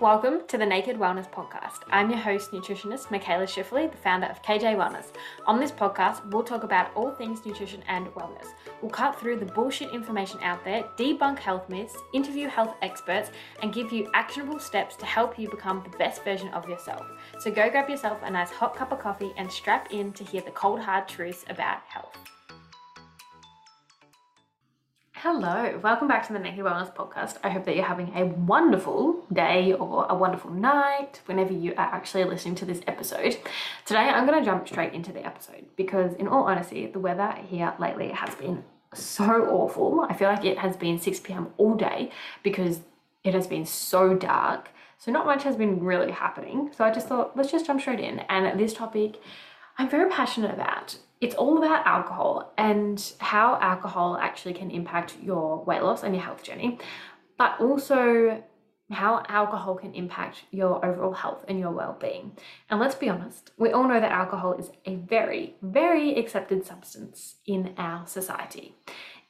Welcome to the Naked Wellness Podcast. I'm your host, nutritionist Mikaela Schifferly, the founder of KJ Wellness. On this podcast, we'll talk about all things nutrition and wellness. We'll cut through the bullshit information out there, debunk health myths, interview health experts, and give you actionable steps to help you become the best version of yourself. So go grab yourself a nice hot cup of coffee and strap in to hear the cold hard truths about health. Hello, welcome back to the Naked Wellness Podcast. I hope that you're having a wonderful day or a wonderful night whenever you are actually listening to this episode. Today, I'm going to jump straight into the episode because, in all honesty, the weather here lately has been so awful. I feel like it has been 6 p.m. all day because it has been so dark. So, not much has been really happening. So, I just thought, let's just jump straight in. And this topic I'm very passionate about it's all about alcohol and how alcohol actually can impact your weight loss and your health journey, but also how alcohol can impact your overall health and your well being. And let's be honest, we all know that alcohol is a very, very accepted substance in our society.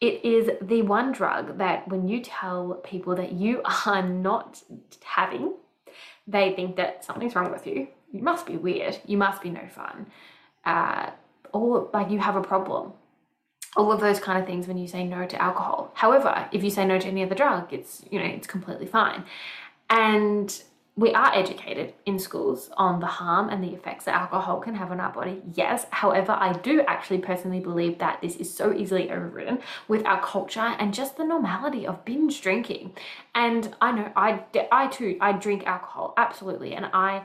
It is the one drug that when you tell people that you are not having, they think that something's wrong with you. You must be weird. You must be no fun. Uh, or like you have a problem all of those kind of things when you say no to alcohol. However, if you say no to any other drug, it's you know it's completely fine. And we are educated in schools on the harm and the effects that alcohol can have on our body. Yes, however, I do actually personally believe that this is so easily overridden with our culture and just the normality of binge drinking. And I know I I too I drink alcohol absolutely, and I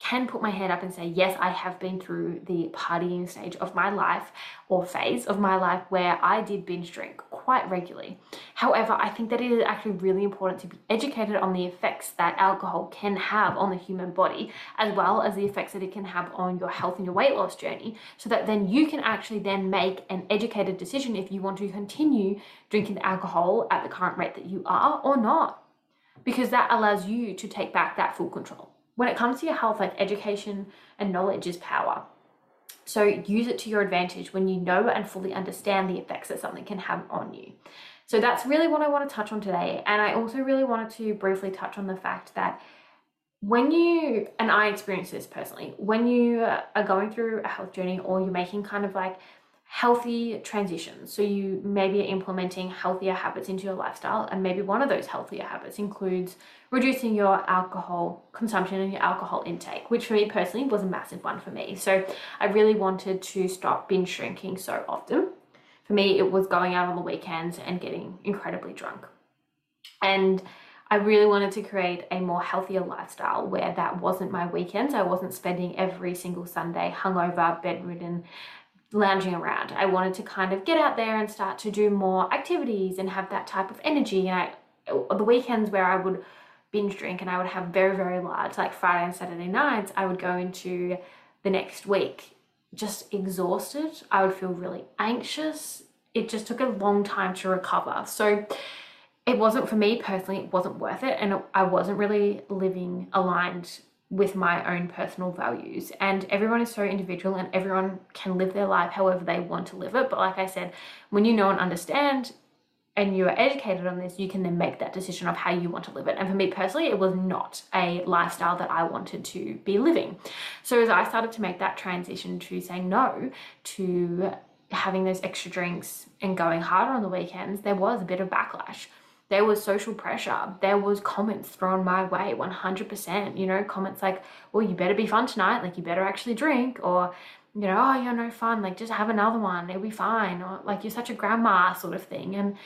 can put my hand up and say, yes, I have been through the partying stage of my life or phase of my life where I did binge drink quite regularly. However, I think that it is actually really important to be educated on the effects that alcohol can have on the human body, as well as the effects that it can have on your health and your weight loss journey, so that then you can actually then make an educated decision if you want to continue drinking alcohol at the current rate that you are or not. Because that allows you to take back that full control when it comes to your health, like education and knowledge is power. So use it to your advantage when you know and fully understand the effects that something can have on you. So that's really what I want to touch on today. And I also really wanted to briefly touch on the fact that when you, and I experience this personally, when you are going through a health journey or you're making kind of like healthy transitions. So you maybe are implementing healthier habits into your lifestyle, and maybe one of those healthier habits includes reducing your alcohol consumption and your alcohol intake, which for me personally was a massive one for me. So I really wanted to stop binge drinking so often. For me, it was going out on the weekends and getting incredibly drunk. And I really wanted to create a more healthier lifestyle where that wasn't my weekends. I wasn't spending every single Sunday hungover, bedridden, lounging around. I wanted to kind of get out there and start to do more activities and have that type of energy. And I, the weekends where I would binge drink and I would have very, very large, like Friday and Saturday nights, I would go into the next week just exhausted. I would feel really anxious. It just took a long time to recover. So it wasn't for me personally, it wasn't worth it. And I wasn't really living aligned with my own personal values. And everyone is so individual and everyone can live their life however they want to live it. But like I said, when you know and understand and you are educated on this, you can then make that decision of how you want to live it. And for me personally, it was not a lifestyle that I wanted to be living. So as I started to make that transition to saying no to having those extra drinks and going harder on the weekends, there was a bit of backlash there was social pressure. There was comments thrown my way 100%. You know, comments like, well, you better be fun tonight. Like, you better actually drink. Or, you know, oh, you're no fun. Like, just have another one. It'll be fine. Or, like, you're such a grandma sort of thing. And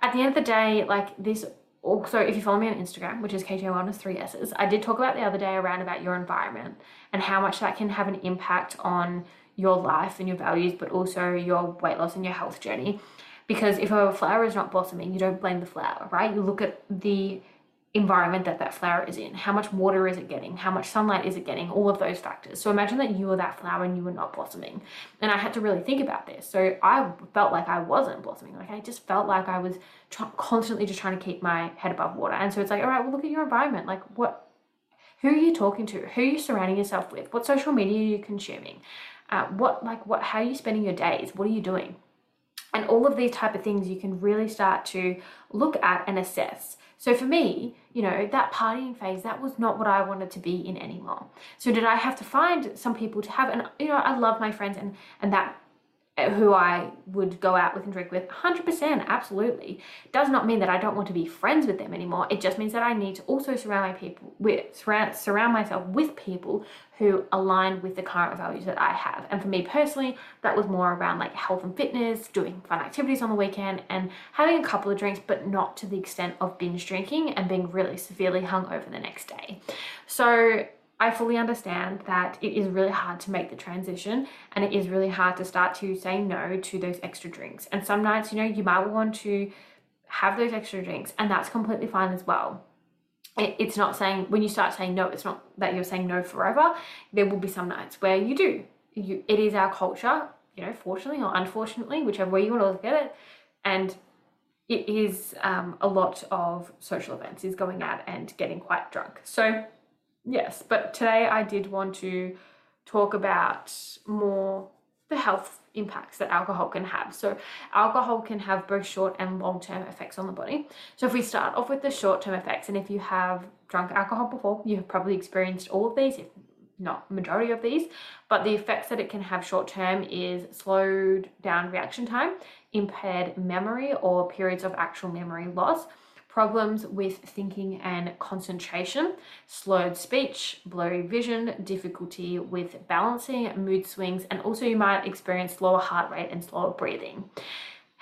at the end of the day, like, this also, if you follow me on Instagram, which is KJ Wellness 3 S's, I did talk about the other day around about your environment and how much that can have an impact on your life and your values, but also your weight loss and your health journey. Because if a flower is not blossoming, you don't blame the flower, right? You look at the environment that that flower is in. How much water is it getting? How much sunlight is it getting? All of those factors. So imagine that you were that flower and you were not blossoming. And I had to really think about this. So I felt like I wasn't blossoming. Like I just felt like I was tr- constantly just trying to keep my head above water. And so it's like, all right, well, look at your environment. Like what, who are you talking to? Who are you surrounding yourself with? What social media are you consuming? Uh, what, like, what, how are you spending your days? What are you doing? And all of these type of things you can really start to look at and assess. So for me you know that partying phase that was not what i wanted to be in anymore. So did i have to find some people to have and you know i love my friends and and that Uh, who I would go out with and drink with 100% absolutely. Does not mean that I don't want to be friends with them anymore. It just means that I need to also surround my people with surround, surround myself with people who align with the current values that I have. And for me personally that was more around like health and fitness doing fun activities on the weekend and having a couple of drinks but not to the extent of binge drinking and being really severely hungover the next day. So I fully understand that it is really hard to make the transition and it is really hard to start to say no to those extra drinks. And some nights, you know, you might want to have those extra drinks and that's completely fine as well. It, it's not saying when you start saying no, it's not that you're saying no forever. There will be some nights where you do. You, it is our culture, you know, fortunately or unfortunately, whichever way you want to look at it. And it is um, a lot of social events is going out and getting quite drunk. So yes, but today I did want to talk about more the health impacts that alcohol can have. So, alcohol can have both short and long term effects on the body. So, if we start off with the short term effects, and if you have drunk alcohol before, you have probably experienced all of these, if not majority of these, but the effects that it can have short term is slowed down reaction time, impaired memory, or periods of actual memory loss problems with thinking and concentration, slurred speech, blurry vision, difficulty with balancing, mood swings, and also you might experience slower heart rate and slower breathing.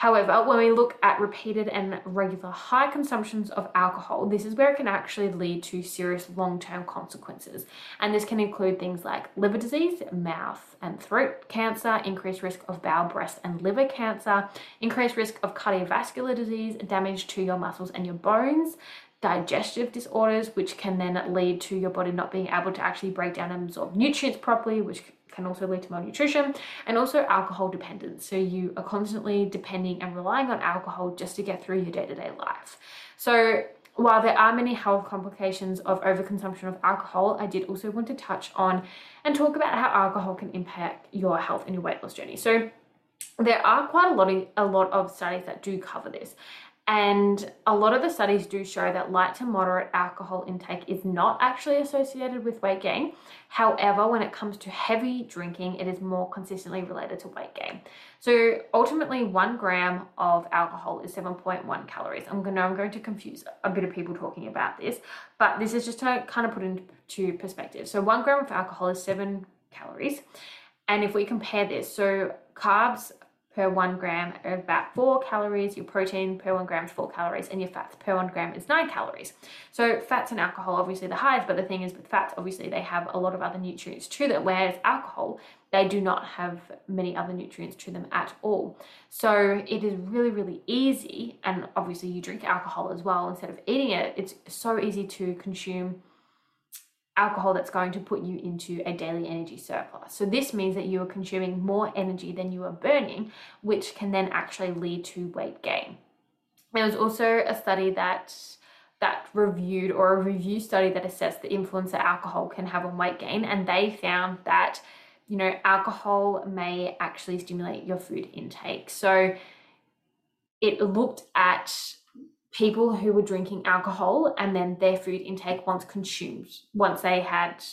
However, when we look at repeated and regular high consumptions of alcohol, this is where it can actually lead to serious long term consequences. And this can include things like liver disease, mouth and throat cancer, increased risk of bowel, breast, and liver cancer, increased risk of cardiovascular disease, damage to your muscles and your bones, digestive disorders, which can then lead to your body not being able to actually break down and absorb nutrients properly, which can also lead to malnutrition and also alcohol dependence. So you are constantly depending and relying on alcohol just to get through your day to day life. So while there are many health complications of overconsumption of alcohol, I did also want to touch on and talk about how alcohol can impact your health and your weight loss journey. So there are quite a lot of a lot of studies that do cover this and a lot of the studies do show that light to moderate alcohol intake is not actually associated with weight gain. However, when it comes to heavy drinking, it is more consistently related to weight gain. So ultimately, one gram of alcohol is 7.1 calories. I'm going, to, I'm going to confuse a bit of people talking about this, but this is just to kind of put into perspective. So one gram of alcohol is seven calories. And if we compare this, so carbs per one gram are about four calories, your protein per one gram is four calories, and your fats per one gram is nine calories. So fats and alcohol obviously the highest, but the thing is with fats, obviously they have a lot of other nutrients to them, whereas alcohol, they do not have many other nutrients to them at all. So it is really, really easy, and obviously you drink alcohol as well instead of eating it, it's so easy to consume alcohol that's going to put you into a daily energy surplus. So this means that you are consuming more energy than you are burning, which can then actually lead to weight gain. There was also a study that that reviewed or a review study that assessed the influence that alcohol can have on weight gain and they found that you know alcohol may actually stimulate your food intake. So it looked at people who were drinking alcohol and then their food intake once consumed, once they had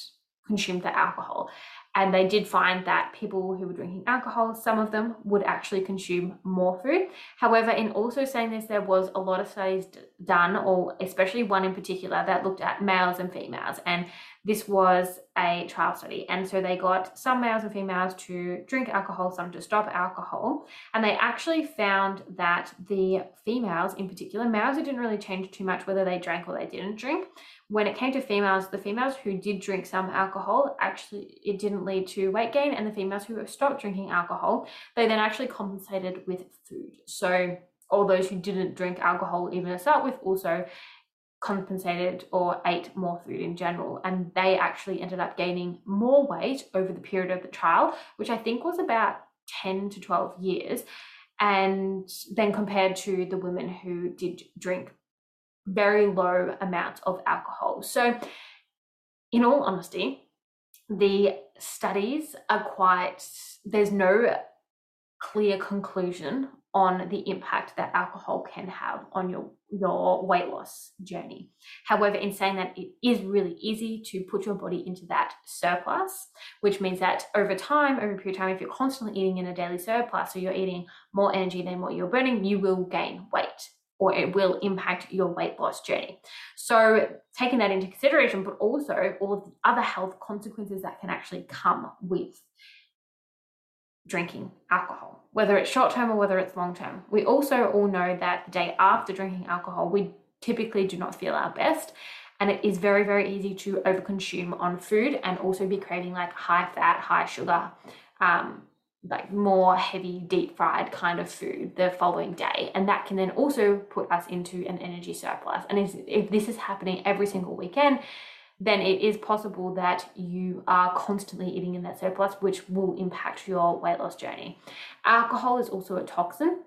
consumed the alcohol. And they did find that people who were drinking alcohol, some of them would actually consume more food. However, in also saying this, there was a lot of studies done, or especially one in particular, that looked at males and females. And this was a trial study. And so they got some males and females to drink alcohol, some to stop alcohol. And they actually found that the females, in particular, males, it didn't really change too much whether they drank or they didn't drink when it came to females, the females who did drink some alcohol, actually, it didn't lead to weight gain. And the females who stopped drinking alcohol, they then actually compensated with food. So, all those who didn't drink alcohol, even to start with, also compensated or ate more food in general. And they actually ended up gaining more weight over the period of the trial, which I think was about 10 to 12 years. And then compared to the women who did drink very low amounts of alcohol. So, in all honesty, the studies are quite, there's no clear conclusion on the impact that alcohol can have on your your weight loss journey. However, in saying that, it is really easy to put your body into that surplus, which means that over time, over a period of time, if you're constantly eating in a daily surplus, so you're eating more energy than what you're burning, you will gain weight or it will impact your weight loss journey. So, taking that into consideration, but also all of the other health consequences that can actually come with drinking alcohol, whether it's short term or whether it's long term. We also all know that the day after drinking alcohol, we typically do not feel our best. And it is very, very easy to overconsume on food and also be craving like high fat, high sugar, um, like more heavy deep fried kind of food the following day and that can then also put us into an energy surplus and if, if this is happening every single weekend then it is possible that you are constantly eating in that surplus which will impact your weight loss journey. Alcohol is also a toxin.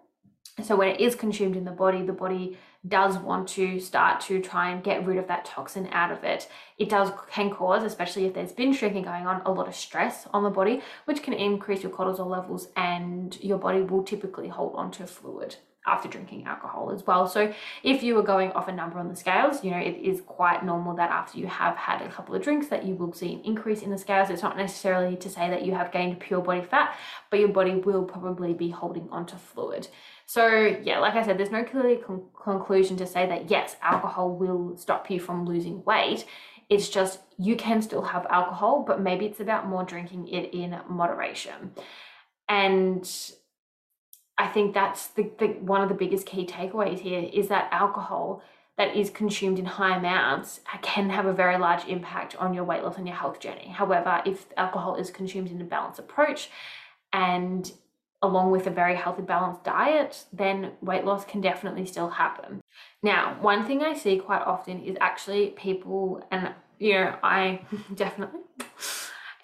So when it is consumed in the body the body does want to start to try and get rid of that toxin out of it. It does can cause especially if there's binge drinking going on a lot of stress on the body which can increase your cortisol levels and your body will typically hold on to fluid after drinking alcohol as well. So if you were going off a number on the scales, you know, it is quite normal that after you have had a couple of drinks that you will see an increase in the scales. It's not necessarily to say that you have gained pure body fat, but your body will probably be holding onto fluid. So, yeah, like I said, there's no clear con- conclusion to say that yes, alcohol will stop you from losing weight. It's just you can still have alcohol, but maybe it's about more drinking it in moderation. And I think that's the, the one of the biggest key takeaways here is that alcohol that is consumed in high amounts can have a very large impact on your weight loss and your health journey. However, if alcohol is consumed in a balanced approach and along with a very healthy, balanced diet, then weight loss can definitely still happen. Now, one thing I see quite often is actually people, and you know, I definitely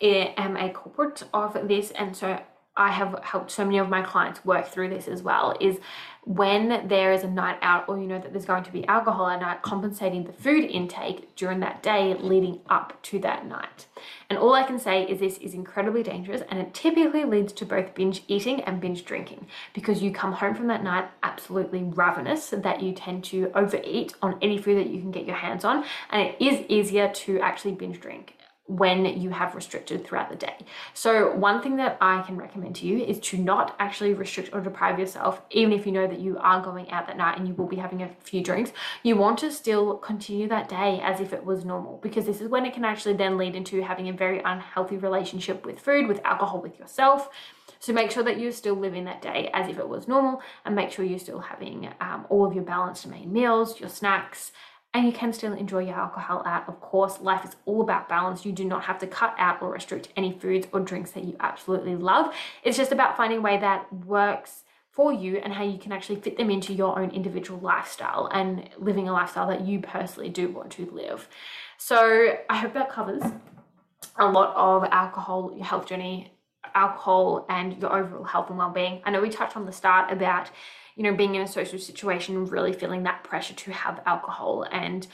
am a culprit of this, and so I have helped so many of my clients work through this as well is when there is a night out or you know that there's going to be alcohol at night, compensating the food intake during that day leading up to that night. And all I can say is this is incredibly dangerous and it typically leads to both binge eating and binge drinking because you come home from that night absolutely ravenous that you tend to overeat on any food that you can get your hands on. And it is easier to actually binge drink when you have restricted throughout the day. So, one thing that I can recommend to you is to not actually restrict or deprive yourself, even if you know that you are going out that night and you will be having a few drinks. You want to still continue that day as if it was normal, because this is when it can actually then lead into having a very unhealthy relationship with food, with alcohol, with yourself. So make sure that you're still living that day as if it was normal and make sure you're still having um, all of your balanced main meals, your snacks, and you can still enjoy your alcohol out. Of course, life is all about balance. You do not have to cut out or restrict any foods or drinks that you absolutely love. It's just about finding a way that works for you and how you can actually fit them into your own individual lifestyle and living a lifestyle that you personally do want to live. So, I hope that covers a lot of alcohol, your health journey, alcohol, and your overall health and well being. I know we touched on the start about you know, being in a social situation, really feeling that pressure to have alcohol. And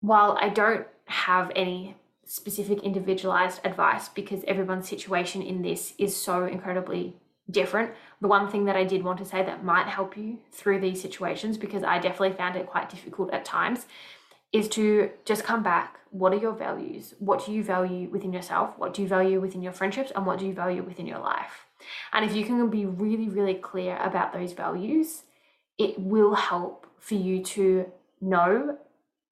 while I don't have any specific individualized advice because everyone's situation in this is so incredibly different. The one thing that I did want to say that might help you through these situations, because I definitely found it quite difficult at times, is to just come back. What are your values? What do you value within yourself? What do you value within your friendships? And what do you value within your life? And if you can be really, really clear about those values, it will help for you to know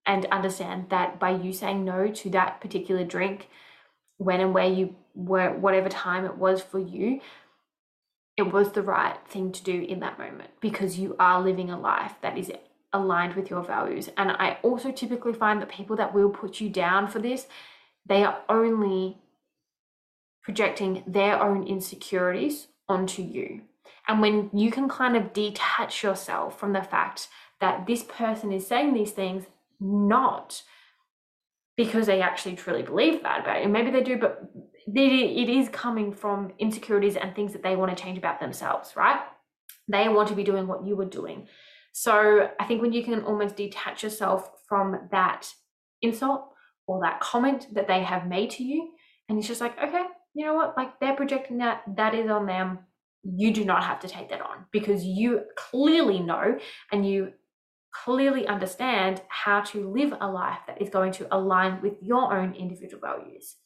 and understand that by you saying no to that particular drink, when and where you were, whatever time it was for you, it was the right thing to do in that moment because you are living a life that is aligned with your values. And I also typically find that people that will put you down for this, they are only projecting their own insecurities onto you. And when you can kind of detach yourself from the fact that this person is saying these things not because they actually truly believe that about you. Maybe they do, but it is coming from insecurities and things that they want to change about themselves, right? They want to be doing what you were doing. So I think when you can almost detach yourself from that insult or that comment that they have made to you, and it's just like, okay, you know what, like they're projecting that, that is on them. you do not have to take that on because you clearly know and you clearly understand how to live a life that is going to align with your own individual values.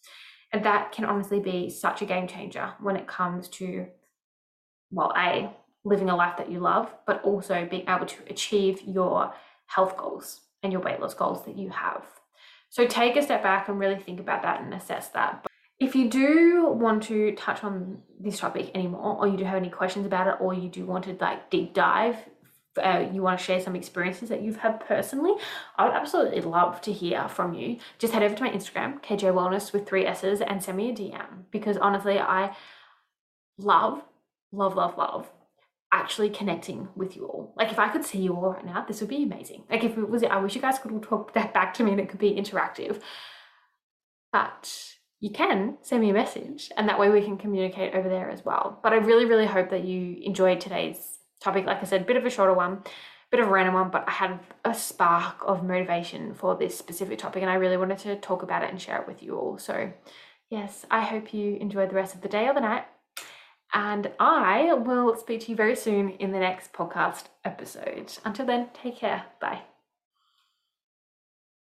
And that can honestly be such a game changer when it comes to, well, A, living a life that you love, but also being able to achieve your health goals and your weight loss goals that you have. So take a step back and really think about that and assess that. But if you do want to touch on this topic anymore, or you do have any questions about it, or you do want to like deep dive, uh, you want to share some experiences that you've had personally, I would absolutely love to hear from you. Just head over to my Instagram, KJ Wellness with three S's, and send me a DM because honestly, I love, love, love, love actually connecting with you all. Like if I could see you all right now, this would be amazing. Like if it was, I wish you guys could all talk that back to me and it could be interactive. But you can send me a message and that way we can communicate over there as well. But I really, really hope that you enjoyed today's topic. Like I said, a bit of a shorter one, bit of a random one, but I had a spark of motivation for this specific topic and I really wanted to talk about it and share it with you all. So yes, I hope you enjoy the rest of the day or the night and I will speak to you very soon in the next podcast episode. Until then, take care. Bye.